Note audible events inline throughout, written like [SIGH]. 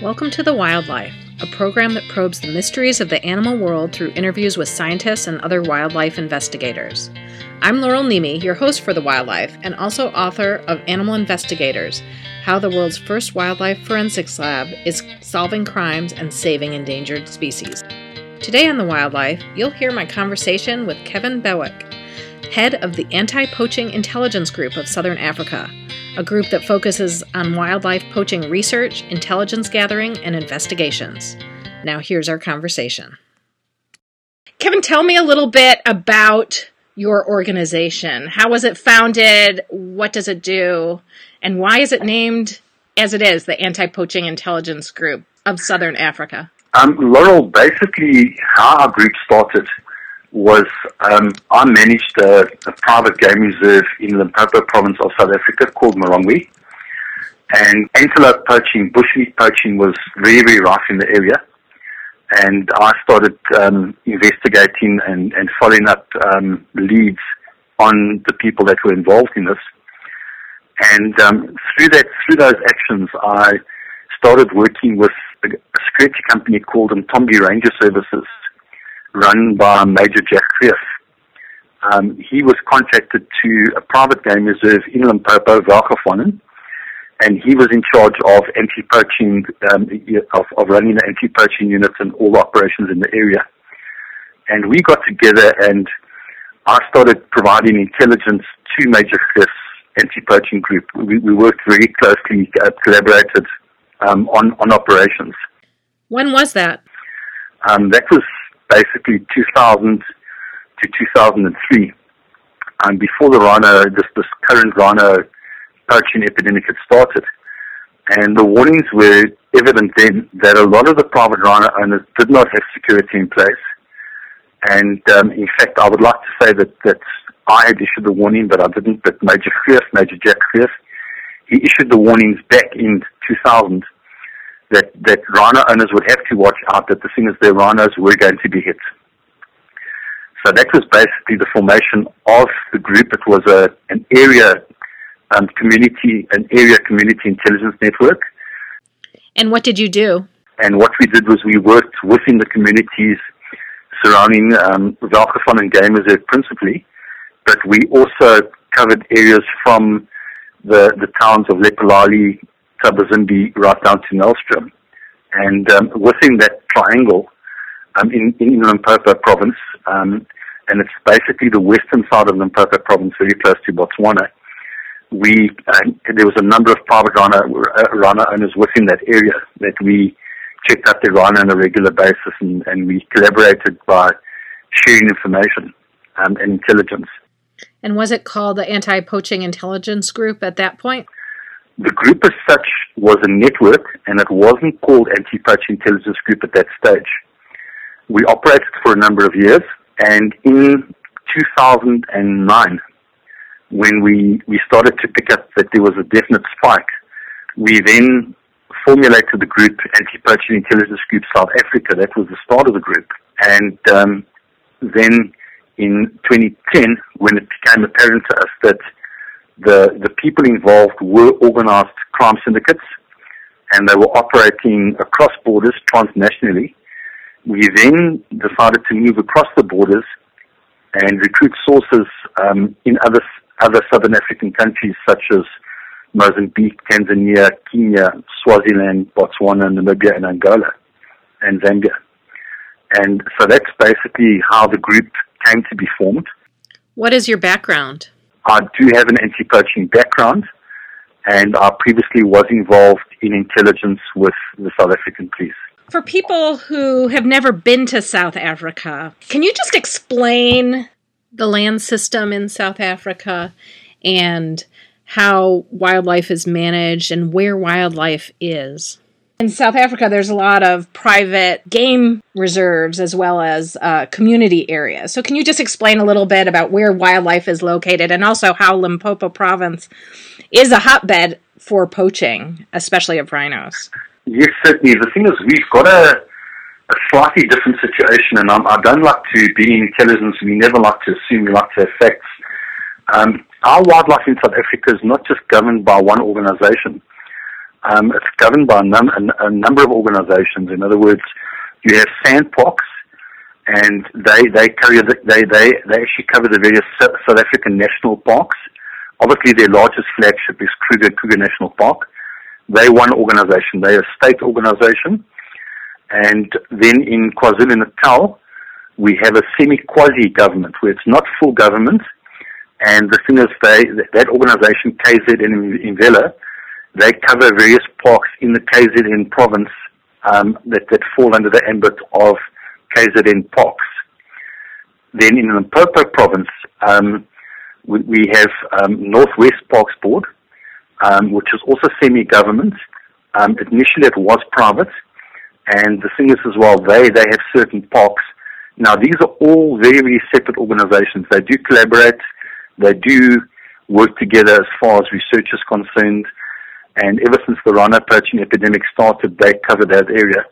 Welcome to The Wildlife, a program that probes the mysteries of the animal world through interviews with scientists and other wildlife investigators. I'm Laurel Neme, your host for The Wildlife, and also author of Animal Investigators How the World's First Wildlife Forensics Lab is Solving Crimes and Saving Endangered Species. Today on The Wildlife, you'll hear my conversation with Kevin Bewick, head of the Anti Poaching Intelligence Group of Southern Africa a group that focuses on wildlife poaching research, intelligence gathering, and investigations. Now, here's our conversation. Kevin, tell me a little bit about your organization. How was it founded? What does it do? And why is it named as it is, the Anti Poaching Intelligence Group of Southern Africa? Um, Laurel, basically, how our group started was um, I managed a, a, private game reserve in the Limpopo province of South Africa called Morongwe. And antelope poaching, bushmeat poaching was very, very rife in the area. And I started um, investigating and, and following up um, leads on the people that were involved in this. And um, through that, through those actions, I started working with a, security company called Mtombi Ranger Services run by Major Jack Krief. Um, he was contracted to a private game reserve in Limpopo, Welgevonden, and he was in charge of anti-poaching, um, of, of running the anti-poaching units and all operations in the area. And we got together and I started providing intelligence to Major Krief's anti-poaching group. We, we worked very closely, uh, collaborated um, on, on operations. When was that? Um, that was basically 2000 to 2003. And before the rhino, this, this current rhino poaching epidemic had started. And the warnings were evident then that a lot of the private rhino owners did not have security in place. And um, in fact, I would like to say that, that I had issued the warning, but I didn't. But Major Krief, Major Jack Krief, he issued the warnings back in 2000 that, that rhino owners would have to watch out that the thing is their rhinos were going to be hit. So that was basically the formation of the group. It was a, an area um, community, an area community intelligence network. And what did you do? And what we did was we worked within the communities surrounding um, and Game Reserve principally, but we also covered areas from the, the towns of Lephalale, Thabazimbi right down to Nelspruit. And um, within that triangle, um, in, in Limpopo province, um, and it's basically the western side of Limpopo province, very close to Botswana. We uh, there was a number of private rhino, rhino owners within that area that we checked out their rhino on a regular basis, and, and we collaborated by sharing information um, and intelligence. And was it called the Anti-Poaching Intelligence Group at that point? The group as such was a network and it wasn't called Anti-Poaching Intelligence Group at that stage. We operated for a number of years and in 2009, when we, we started to pick up that there was a definite spike, we then formulated the group Anti-Poaching Intelligence Group South Africa. That was the start of the group. And um, then in 2010, when it became apparent to us that the, the people involved were organized crime syndicates and they were operating across borders transnationally. We then decided to move across the borders and recruit sources um, in other other southern African countries such as Mozambique, Tanzania, Kenya, Swaziland, Botswana, Namibia, and Angola, and Zambia. And so that's basically how the group came to be formed. What is your background? I do have an anti-poaching background, and I previously was involved in intelligence with the South African police. For people who have never been to South Africa, can you just explain the land system in South Africa and how wildlife is managed and where wildlife is? In South Africa, there's a lot of private game reserves as well as uh, community areas. So, can you just explain a little bit about where wildlife is located and also how Limpopo province is a hotbed for poaching, especially of rhinos? Yes, certainly. The thing is, we've got a, a slightly different situation, and I'm, I do not like to be in intelligence. We never like to assume, we like to have facts. Um, our wildlife in South Africa is not just governed by one organization Um, it's governed by a, num- a, a, number of organizations. In other words, you have SANParks, and they they the, they they they actually cover the various South African national parks. Obviously, their largest flagship is Kruger Kruger National Park. They one organization. They're a state organization, and then in KwaZulu Natal, we have a semi-quasi government where it's not full government. And the thing is, they that organization KZN Ezemvelo, they cover various parks in the KZN province um, that that fall under the ambit of KZN parks. Then in the Limpopo province, um, we, we, have um, Northwest Parks Board, um, which is also semi-government. Um, initially, it was private, and the thing is as well, they they have certain parks. Now, these are all very, very separate organizations. They do collaborate. They do work together as far as research is concerned. And ever since the rhino poaching epidemic started, they covered that area.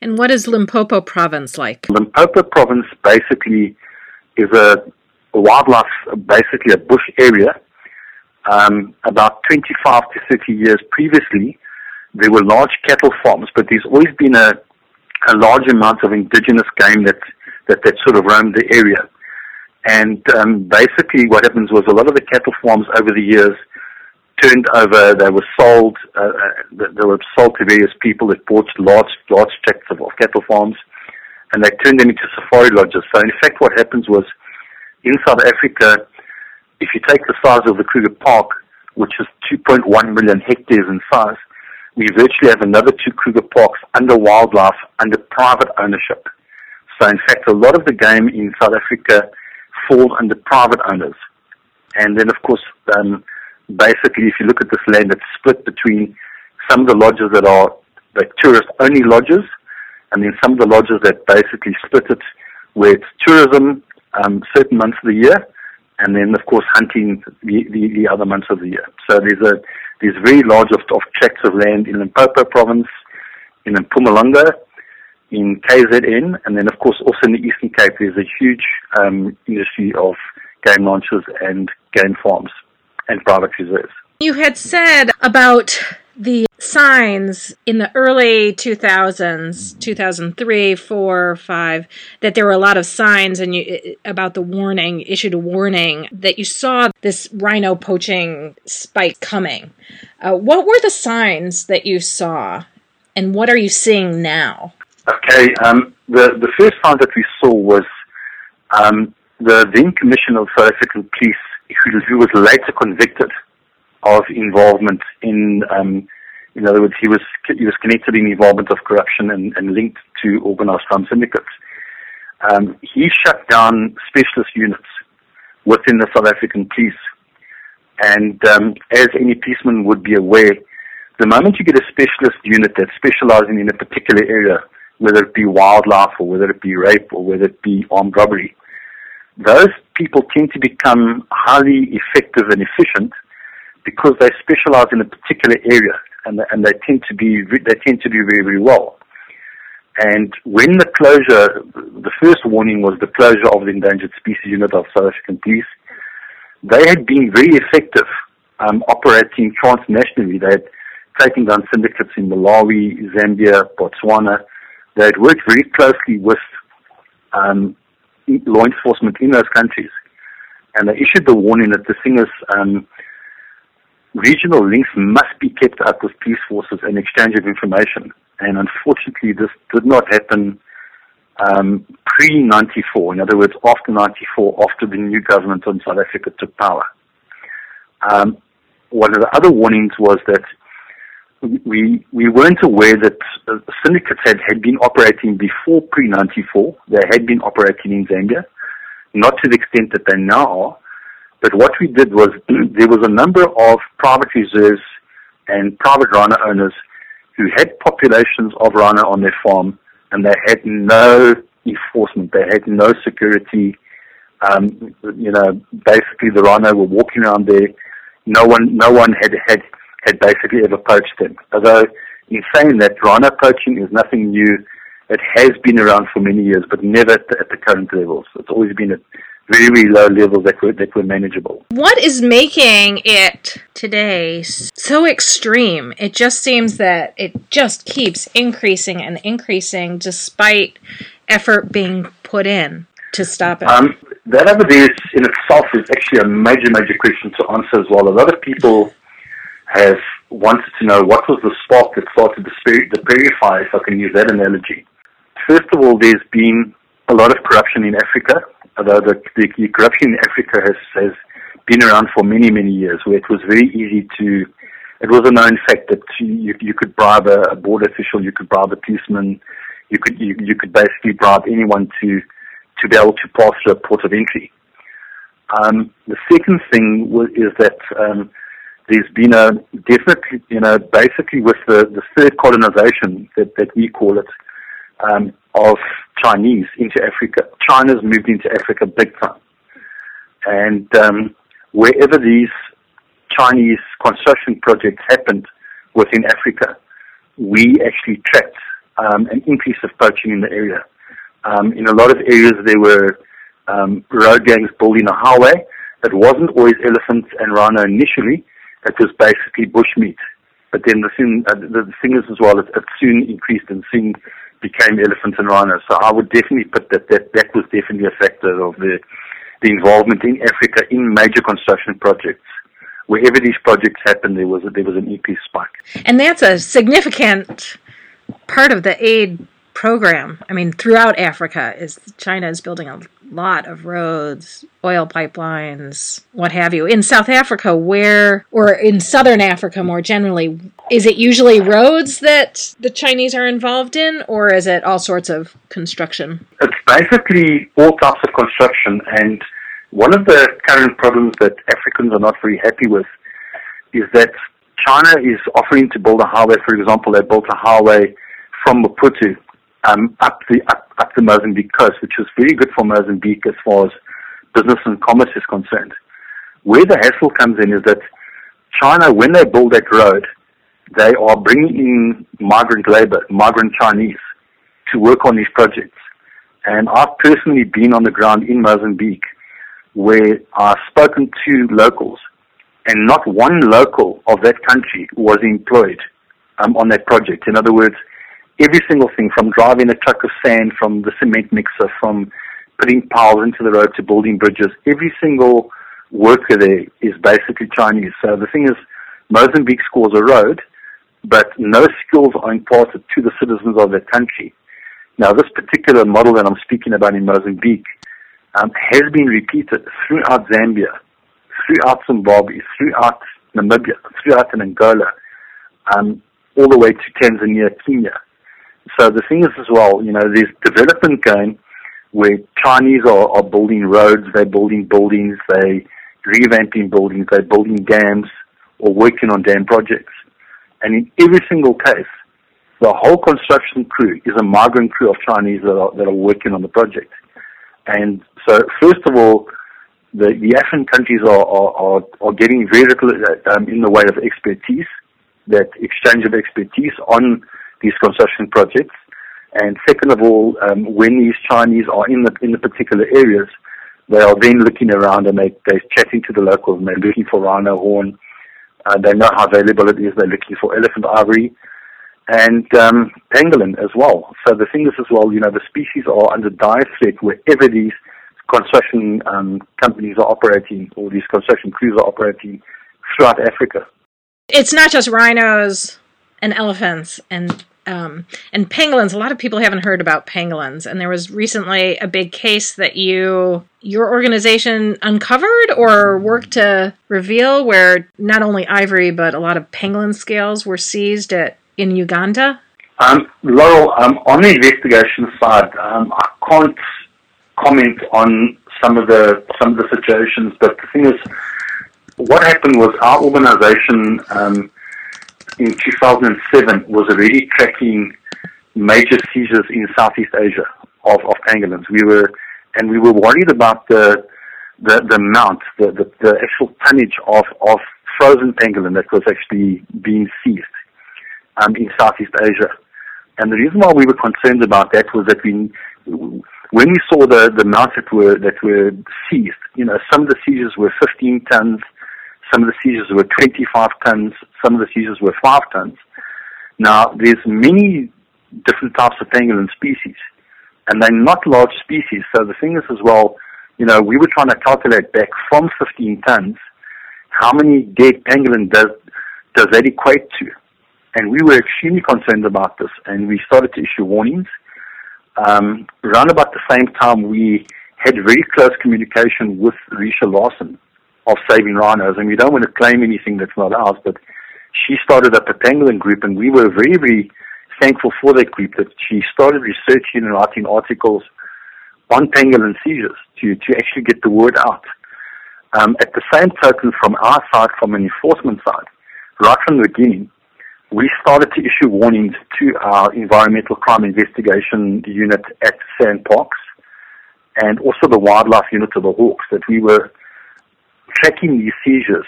And what is Limpopo province like? Limpopo province basically is a, a wildlife, basically a bush area. Um, about 25 to 30 years previously, there were large cattle farms, but there's always been a, a large amount of indigenous game that, that, that sort of roamed the area. And um, basically what happens was a lot of the cattle farms over the years turned over, they were sold, uh, uh they were sold to various people that bought large, large tracts of, of cattle farms, and they turned them into safari lodges. So in fact what happens was, in South Africa, if you take the size of the Kruger Park, which is 2.1 million hectares in size, we virtually have another two Kruger Parks under wildlife, under private ownership. So in fact, a lot of the game in South Africa falls under private owners. And then of course, um, basically, if you look at this land, it's split between some of the lodges that are like tourist-only lodges, and then some of the lodges that basically split it where it's tourism um, certain months of the year, and then of course hunting the, the, the other months of the year. So there's a there's very large of, of tracts of land in Limpopo province, in Mpumalanga, in KZN, and then of course also in the Eastern Cape there's a huge um, industry of game ranches and game farms and private reserves. You had said about the signs in the early 2000s 2003 4 5 that there were a lot of signs and you about the warning issued a warning that you saw this rhino poaching spike coming uh, what were the signs that you saw and what are you seeing now okay um, the, the first sign that we saw was um, the then commissioner of south african police who, who was later convicted of involvement in, um, in other words, he was he was connected in involvement of corruption and, and linked to organized crime syndicates. Um, he shut down specialist units within the South African police, and um, as any policeman would be aware, the moment you get a specialist unit that's specializing in a particular area, whether it be wildlife or whether it be rape or whether it be armed robbery, those people tend to become highly effective and efficient because they specialize in a particular area and they, and they tend to be they tend to do very very well. And when the closure, the first warning was the closure of the endangered species unit of South African police. They had been very effective um, operating transnationally. They had taken down syndicates in Malawi, Zambia, Botswana. They had worked very closely with um, law enforcement in those countries. And they issued the warning that the is, um, regional links must be kept up with police forces and exchange of information. And unfortunately, this did not happen um, pre 94. In other words, after 94, after the new government in South Africa took power. Um, one of the other warnings was that we we weren't aware that uh, syndicates had, had been operating before pre 94. They had been operating in Zambia, not to the extent that they now are. But what we did was [CLEARS THROAT] there was a number of private reserves and private rhino owners who had populations of rhino on their farm, and they had no enforcement. They had no security. Um, you know, basically the rhino were walking around there. No one, no one had had had basically ever poached them. Although, in saying that, rhino poaching is nothing new. It has been around for many years, but never at the, at the current levels. It's always been at very, very low levels that were, that were manageable. What is making it today so extreme? It just seems that it just keeps increasing and increasing despite effort being put in to stop it. Um, that over there is, in itself is actually a major, major question to answer as well. A lot of people have wanted to know what was the spark that started the, spirit, the if I can use that analogy. First of all, there's been a lot of corruption in Africa, although the, the, corruption in Africa has, has been around for many, many years, where it was very easy to, it was a known fact that you, you could bribe a, border official, you could bribe a policeman, you could, you, you could basically bribe anyone to, to be able to pass through a port of entry. Um, the second thing is that um, there's been a definitely, you know, basically with the, the third colonization that, that we call it, um, of Chinese into Africa. China's moved into Africa big time. And um, wherever these Chinese construction projects happened within Africa, we actually tracked um, an increase of poaching in the area. Um, in a lot of areas, there were um, road gangs building a highway. It wasn't always elephants and rhino initially. It was basically bushmeat. But then the thing, uh, the thing is as well, it, it soon increased and soon became elephants and rhinos. So I would definitely put that that, that was definitely a factor of the the involvement in Africa in major construction projects. Wherever these projects happened, there was a, there was an EP spike. And that's a significant part of the aid program. I mean, throughout Africa, is China is building a lot of roads, oil pipelines, what have you. In South Africa, where, or in Southern Africa more generally, is it usually roads that the Chinese are involved in, or is it all sorts of construction? It's basically all types of construction, and one of the current problems that Africans are not very happy with is that China is offering to build a highway. For example, they built a highway from Maputo um, up the up, up the Mozambique coast, which was very good for Mozambique as far as business and commerce is concerned. Where the hassle comes in is that China, when they build that road, they are bringing in migrant labor, migrant Chinese, to work on these projects. And I've personally been on the ground in Mozambique where I've spoken to locals, and not one local of that country was employed um, on that project. In other words, every single thing from driving a truck of sand, from the cement mixer, from putting piles into the road to building bridges, every single worker there is basically Chinese. So the thing is, Mozambique scores a road, but no skills are imparted to the citizens of that country. Now, this particular model that I'm speaking about in Mozambique um, has been repeated throughout Zambia, throughout Zimbabwe, throughout Namibia, throughout Angola, um, all the way to Tanzania, Kenya. So the thing is as well, you know, there's development going where Chinese are, are building roads, they're building buildings, they revamping buildings, they're building dams or working on dam projects. And in every single case, the whole construction crew is a migrant crew of Chinese that are, that are working on the project. And so, first of all, the, the African countries are, are, are, getting very little um, in the way of expertise, that exchange of expertise on these construction projects. And second of all, um, when these Chinese are in the in the particular areas, they are then looking around and they they're chatting to the locals and they're looking for rhino horn. Uh, they know how valuable it is. They're looking for elephant ivory and um, pangolin as well. So the thing is as well, you know, the species are under dire threat wherever these construction um, companies are operating or these construction crews are operating throughout Africa. It's not just rhinos and elephants and um, and pangolins. A lot of people haven't heard about pangolins, and there was recently a big case that you your organization uncovered or worked to reveal, where not only ivory but a lot of pangolin scales were seized at in Uganda. Um, Laurel, um, on the investigation side, um, I can't comment on some of the some of the situations, but the thing is, what happened was our organization um, in 2007 was already tracking major seizures in Southeast Asia of, of pangolins. We were, and we were worried about the the, the amount, the, the, the actual tonnage of, of frozen pangolin that was actually being seized um, in Southeast Asia. And the reason why we were concerned about that was that we when we saw the, the amounts that were, that were seized, you know, some of the seizures were 15 tons, some of the seizures were 25 tons, some of the seizures were 5 tons. Now, there's many different types of pangolin species, and they're not large species. So the thing is as well, you know, we were trying to calculate back from 15 tons, how many dead pangolin does, does that equate to? And we were extremely concerned about this, and we started to issue warnings. Um, around about the same time, we had very close communication with Rhishja Larson of Saving Rhinos, and we don't want to claim anything that's not ours, but she started up a pangolin group, and we were very, very thankful for that group that she started researching and writing articles on pangolin seizures to, to actually get the word out. Um, at the same token, from our side, from an enforcement side, right from the beginning, we started to issue warnings to our environmental crime investigation unit at SANParks and also the wildlife unit of the Hawks that we were tracking these seizures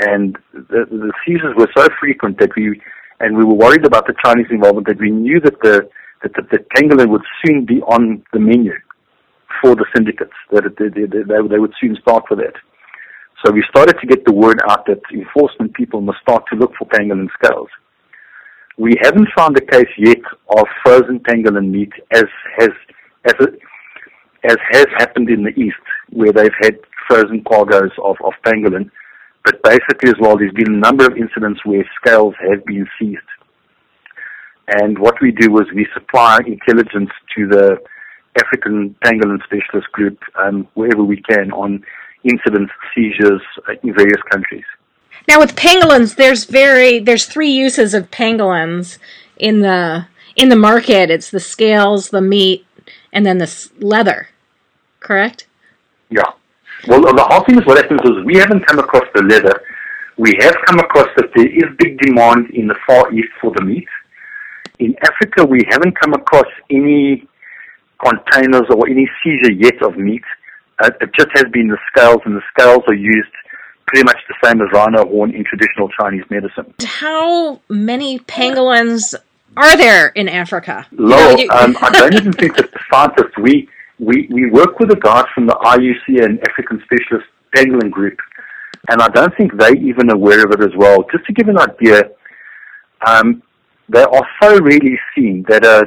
and the, the seizures were so frequent that we and we were worried about the Chinese involvement that we knew that the that the, the pangolin would soon be on the menu for the syndicates that it, they, they, they, would soon start for that. So we started to get the word out that enforcement people must start to look for pangolin scales. We haven't found a case yet of frozen pangolin meat as has as a, as has happened in the east, where they've had frozen cargoes of, of pangolin. But basically, as well, there's been a number of incidents where scales have been seized. And what we do is we supply intelligence to the African Pangolin Specialist Group um, wherever we can on incidents, seizures uh, in various countries. Now, with pangolins, there's very there's three uses of pangolins in the in the market. It's the scales, the meat, and then the leather. Correct? Yeah. Well, the hard thing is what happens is we haven't come across the leather. We have come across that there is big demand in the Far East for the meat. In Africa, we haven't come across any containers or any seizure yet of meat. Uh, it just has been the scales, and the scales are used pretty much the same as rhino horn in traditional Chinese medicine. How many pangolins are there in Africa? Low. um, I don't even [LAUGHS] think that the scientists, we, we, we work with a guys from the IUCN African Specialist Pangolin Group, and I don't think they're even aware of it as well. Just to give an idea, um, they are so rarely seen that a,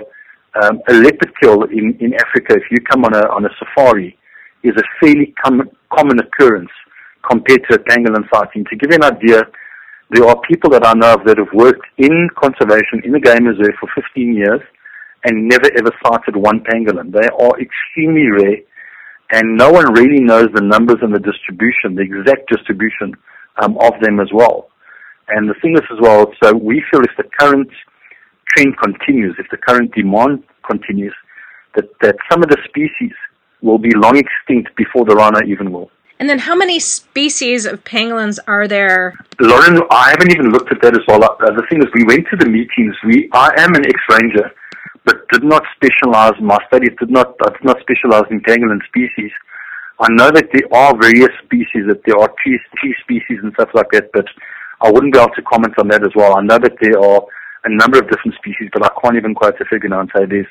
um, a leopard kill in, in Africa, if you come on a, on a safari, is a fairly com- common occurrence compared to a pangolin sighting. To give you an idea, there are people that I know of that have worked in conservation in the game reserve for 15 years and never ever sighted one pangolin. They are extremely rare and no one really knows the numbers and the distribution, the exact distribution um, of them as well. And the thing is as well, so we feel if the current trend continues, if the current demand continues, that, that some of the species will be long extinct before the rhino even will. And then how many species of pangolins are there? Lauren, I haven't even looked at that as well. Uh, the thing is, we went to the meetings. We, I am an ex-ranger, but did not specialize, in my studies did not, I did not specialize in pangolin species. I know that there are various species, that there are tree, tree species and stuff like that, but I wouldn't be able to comment on that as well. I know that there are a number of different species, but I can't even quite figure now and say there's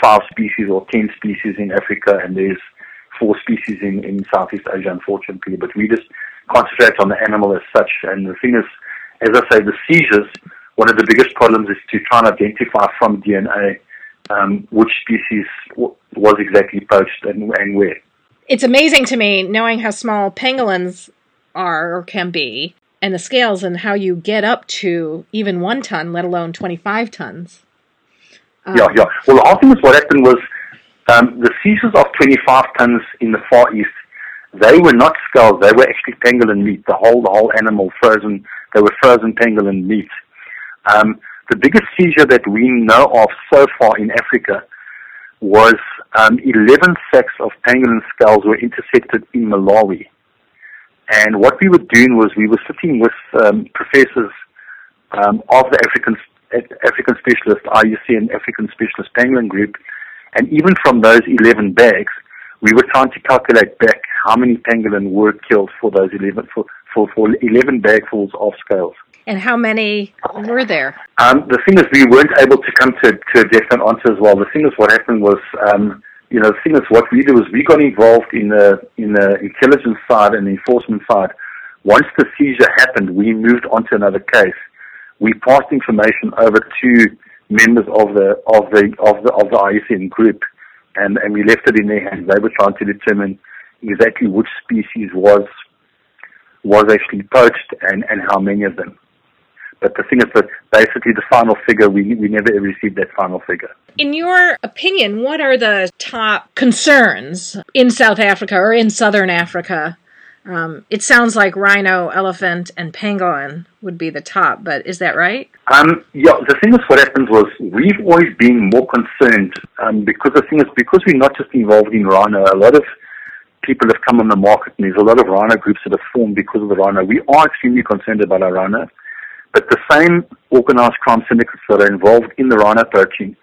five species or ten species in Africa and there's four species in, in Southeast Asia, unfortunately. But we just concentrate on the animal as such. And the thing is, as I say, the seizures, one of the biggest problems is to try and identify from DNA um, which species w- was exactly poached and, and where. It's amazing to me knowing how small pangolins are or can be and the scales and how you get up to even one ton, let alone 25 tons. Um, yeah, yeah. Well, the thing is what happened was um, the seizures of 25 tons in the Far East, they were not skulls, they were actually pangolin meat, the whole, the whole animal frozen, they were frozen pangolin meat. Um, the biggest seizure that we know of so far in Africa was um, 11 sacks of pangolin skulls were intercepted in Malawi. And what we were doing was we were sitting with um, professors um, of the African African specialist IUCN African specialist pangolin group, and even from those 11 bags, we were trying to calculate back how many pangolin were killed for those 11 for, for, for 11 bagfuls of scales. And how many were there? Um, the thing is, we weren't able to come to, to a definite answer as well. The thing is, what happened was um, you know, the thing is, what we did was we got involved in the in the intelligence side and the enforcement side. Once the seizure happened, we moved on to another case. We passed information over to members of the of the of the of the IUCN group, and and we left it in their hands. They were trying to determine exactly which species was was actually poached and and how many of them. But the thing is that basically the final figure, we, we never received that final figure. In your opinion, what are the top concerns in South Africa or in Southern Africa? Um, it sounds like rhino, elephant, and pangolin would be the top, but is that right? Um, yeah, the thing is, what happens was we've always been more concerned um, because the thing is, because we're not just involved in rhino, a lot of people have come on the market and there's a lot of rhino groups that have formed because of the rhino. We are extremely concerned about our rhino. But the same organized crime syndicates that are involved in the rhino poaching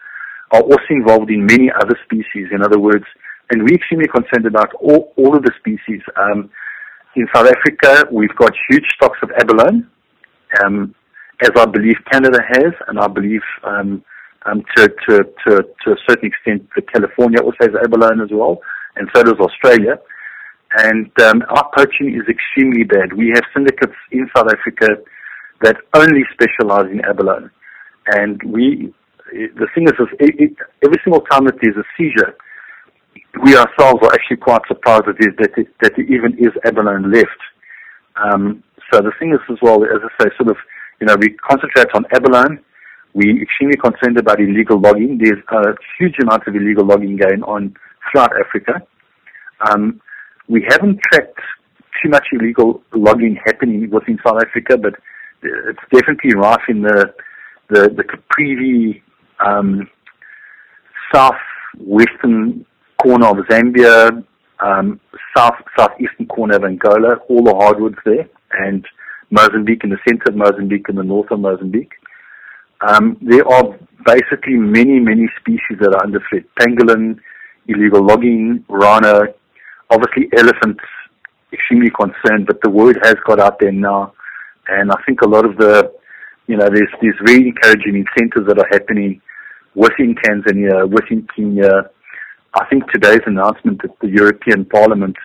are also involved in many other species. In other words, and we're extremely concerned about all, all of the species. Um, in South Africa, we've got huge stocks of abalone, um, as I believe Canada has, and I believe um, um, to, to, to, to a certain extent that California also has abalone as well, and so does Australia. And um, our poaching is extremely bad. We have syndicates in South Africa that only specialize in abalone. And we, the thing is, it, every single time that there's a seizure, we ourselves are actually quite surprised that, there, that, that there even is abalone left. Um, so the thing is as well, as I say, sort of, you know, we concentrate on abalone. We're extremely concerned about illegal logging. There's a huge amount of illegal logging going on throughout Africa. Um, we haven't tracked too much illegal logging happening within South Africa, but it's definitely rife in the the, the Caprivi um, southwestern corner of Zambia, um, south southeastern corner of Angola, all the hardwoods there, and Mozambique in the center of Mozambique and the north of Mozambique. Um, there are basically many, many species that are under threat. Pangolin, illegal logging, rhino, obviously elephants, extremely concerned, but the word has got out there now and I think a lot of the, you know, there's, there's very encouraging incentives that are happening within Tanzania, within Kenya. I think today's announcement that the European Parliament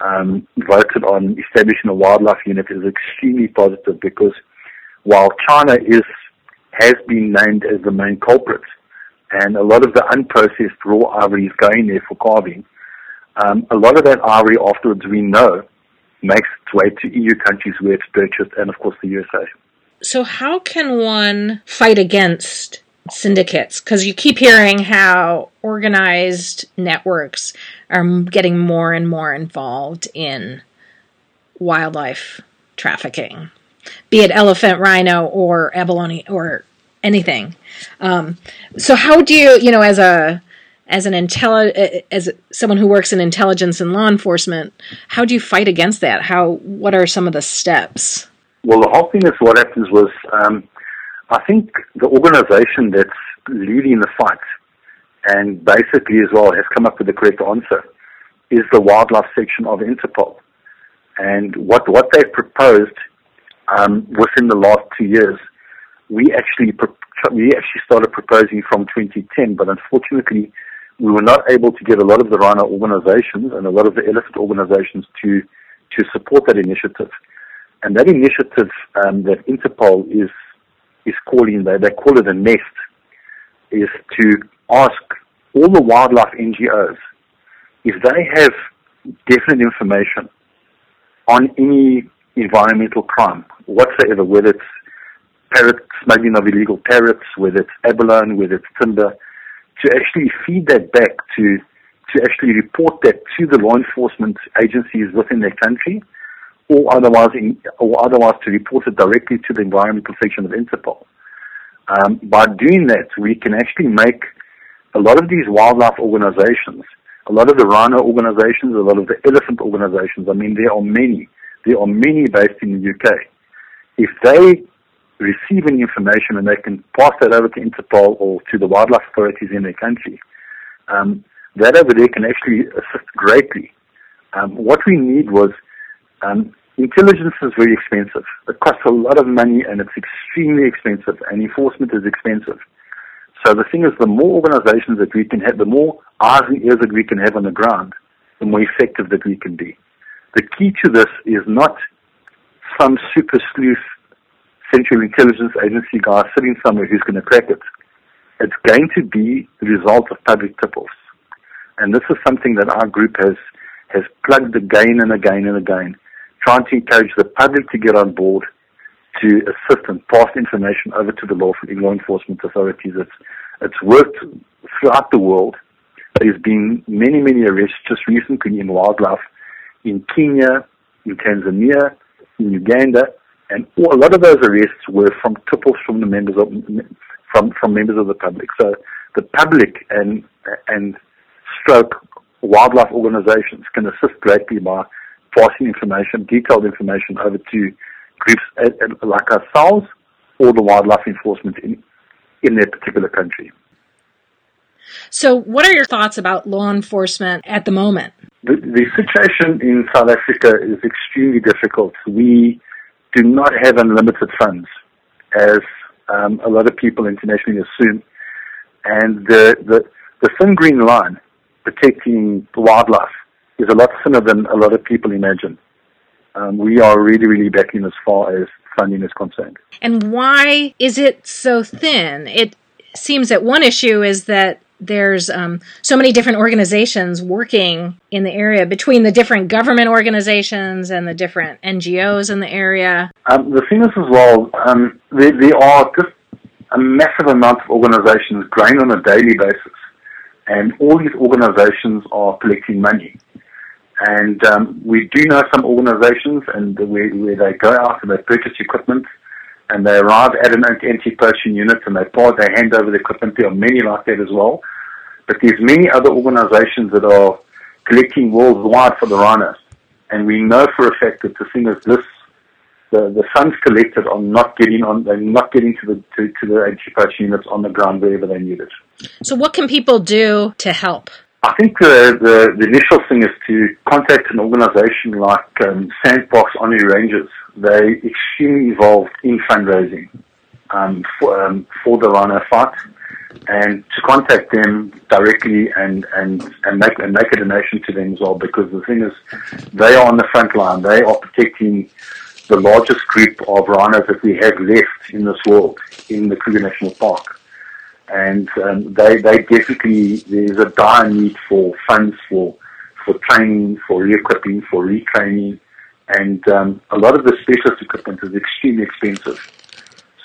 um, voted on establishing a wildlife unit is extremely positive because while China is has been named as the main culprit, and a lot of the unprocessed raw ivory is going there for carving, um, a lot of that ivory afterwards we know makes its way to EU countries where it's purchased and, of course, the USA. So, how can one fight against syndicates? Because you keep hearing how organized networks are getting more and more involved in wildlife trafficking, be it elephant, rhino, or abalone, or anything. Um, so, how do you, you know, as a as an intelli- as someone who works in intelligence and law enforcement, how do you fight against that? How what are some of the steps? Well, the whole thing is what happens was um, I think the organization that's leading the fight and basically as well has come up with the correct answer is the wildlife section of Interpol. And what what they've proposed um, within the last two years, we actually we actually started proposing from 2010, but unfortunately we were not able to get a lot of the rhino organizations and a lot of the elephant organizations to to support that initiative. And that initiative um, that Interpol is is calling, they, they call it a nest, is to ask all the wildlife NGOs if they have definite information on any environmental crime whatsoever, whether it's parrot smuggling of illegal parrots, whether it's abalone, whether it's timber, to actually feed that back to to actually report that to the law enforcement agencies within their country, or otherwise in, or otherwise to report it directly to the environmental section of Interpol. Um, by doing that, we can actually make a lot of these wildlife organizations, a lot of the rhino organizations, a lot of the elephant organizations. I mean, there are many. There are many based in the UK. If they receive any information and they can pass that over to Interpol or to the wildlife authorities in their country, um, that over there can actually assist greatly. Um, what we need was um, intelligence is very expensive. It costs a lot of money and it's extremely expensive, and enforcement is expensive. So the thing is, the more organizations that we can have, the more eyes and ears that we can have on the ground, the more effective that we can be. The key to this is not some super sleuth Central Intelligence Agency guy sitting somewhere who's going to crack it. It's going to be the result of public tip-offs. And this is something that our group has, has plugged again and again and again, trying to encourage the public to get on board to assist and pass information over to the law, law enforcement authorities. It's, it's worked throughout the world. There's been many, many arrests just recently in wildlife in Kenya, in Tanzania, in Uganda, and a lot of those arrests were from tip-offs from the members of from from members of the public. So the public and and stroke wildlife organizations can assist greatly by passing information, detailed information over to groups like ourselves or the wildlife enforcement in in their particular country. So, what are your thoughts about law enforcement at the moment? The, the situation in South Africa is extremely difficult. We do not have unlimited funds, as um, a lot of people internationally assume. And the, the, the thin green line protecting wildlife is a lot thinner than a lot of people imagine. Um, we are really, really backing as far as funding is concerned. And why is it so thin? It seems that one issue is that there's um, so many different organizations working in the area between the different government organizations and the different NGOs in the area. Um, the thing is as well, um, there, there, are just a massive amount of organizations growing on a daily basis, and all these organizations are collecting money. And um, we do know some organizations, and where, where they go out and they purchase equipment and they arrive at an anti-poaching unit and they part, they hand over the equipment. There are many like that as well. But there's many other organizations that are collecting worldwide for the rhino. And we know for a fact that the thing is this, the, the funds collected are not getting on, they're not getting to the, to, to the anti-poaching units on the ground wherever they need it. So what can people do to help? I think the, the, the, initial thing is to contact an organization like um, SANParks Honorary Rangers. They extremely involved in fundraising um, for, um, for the rhino fight, and to contact them directly and, and, and make and make a donation to them as well. Because the thing is, they are on the front line. They are protecting the largest group of rhinos that we have left in this world in the Kruger National Park and um, they they definitely there's a dire need for funds for for training, for re-equipping, for retraining, and um, a lot of the specialist equipment is extremely expensive.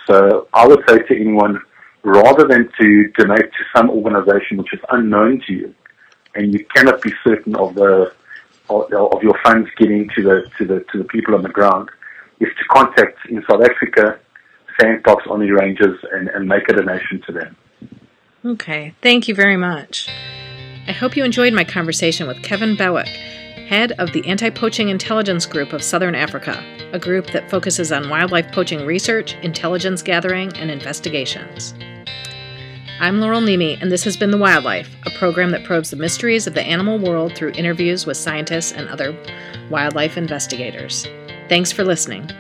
So I would say to anyone, rather than to donate to some organization which is unknown to you, and you cannot be certain of the of, your funds getting to the to the to the people on the ground, is to contact in South Africa SANParks Honorary Rangers and, and make a donation to them. Okay, thank you very much. I hope you enjoyed my conversation with Kevin Bewick, head of the Anti Poaching Intelligence Group of Southern Africa, a group that focuses on wildlife poaching research, intelligence gathering, and investigations. I'm Laurel Neme, and this has been The Wildlife, a program that probes the mysteries of the animal world through interviews with scientists and other wildlife investigators. Thanks for listening.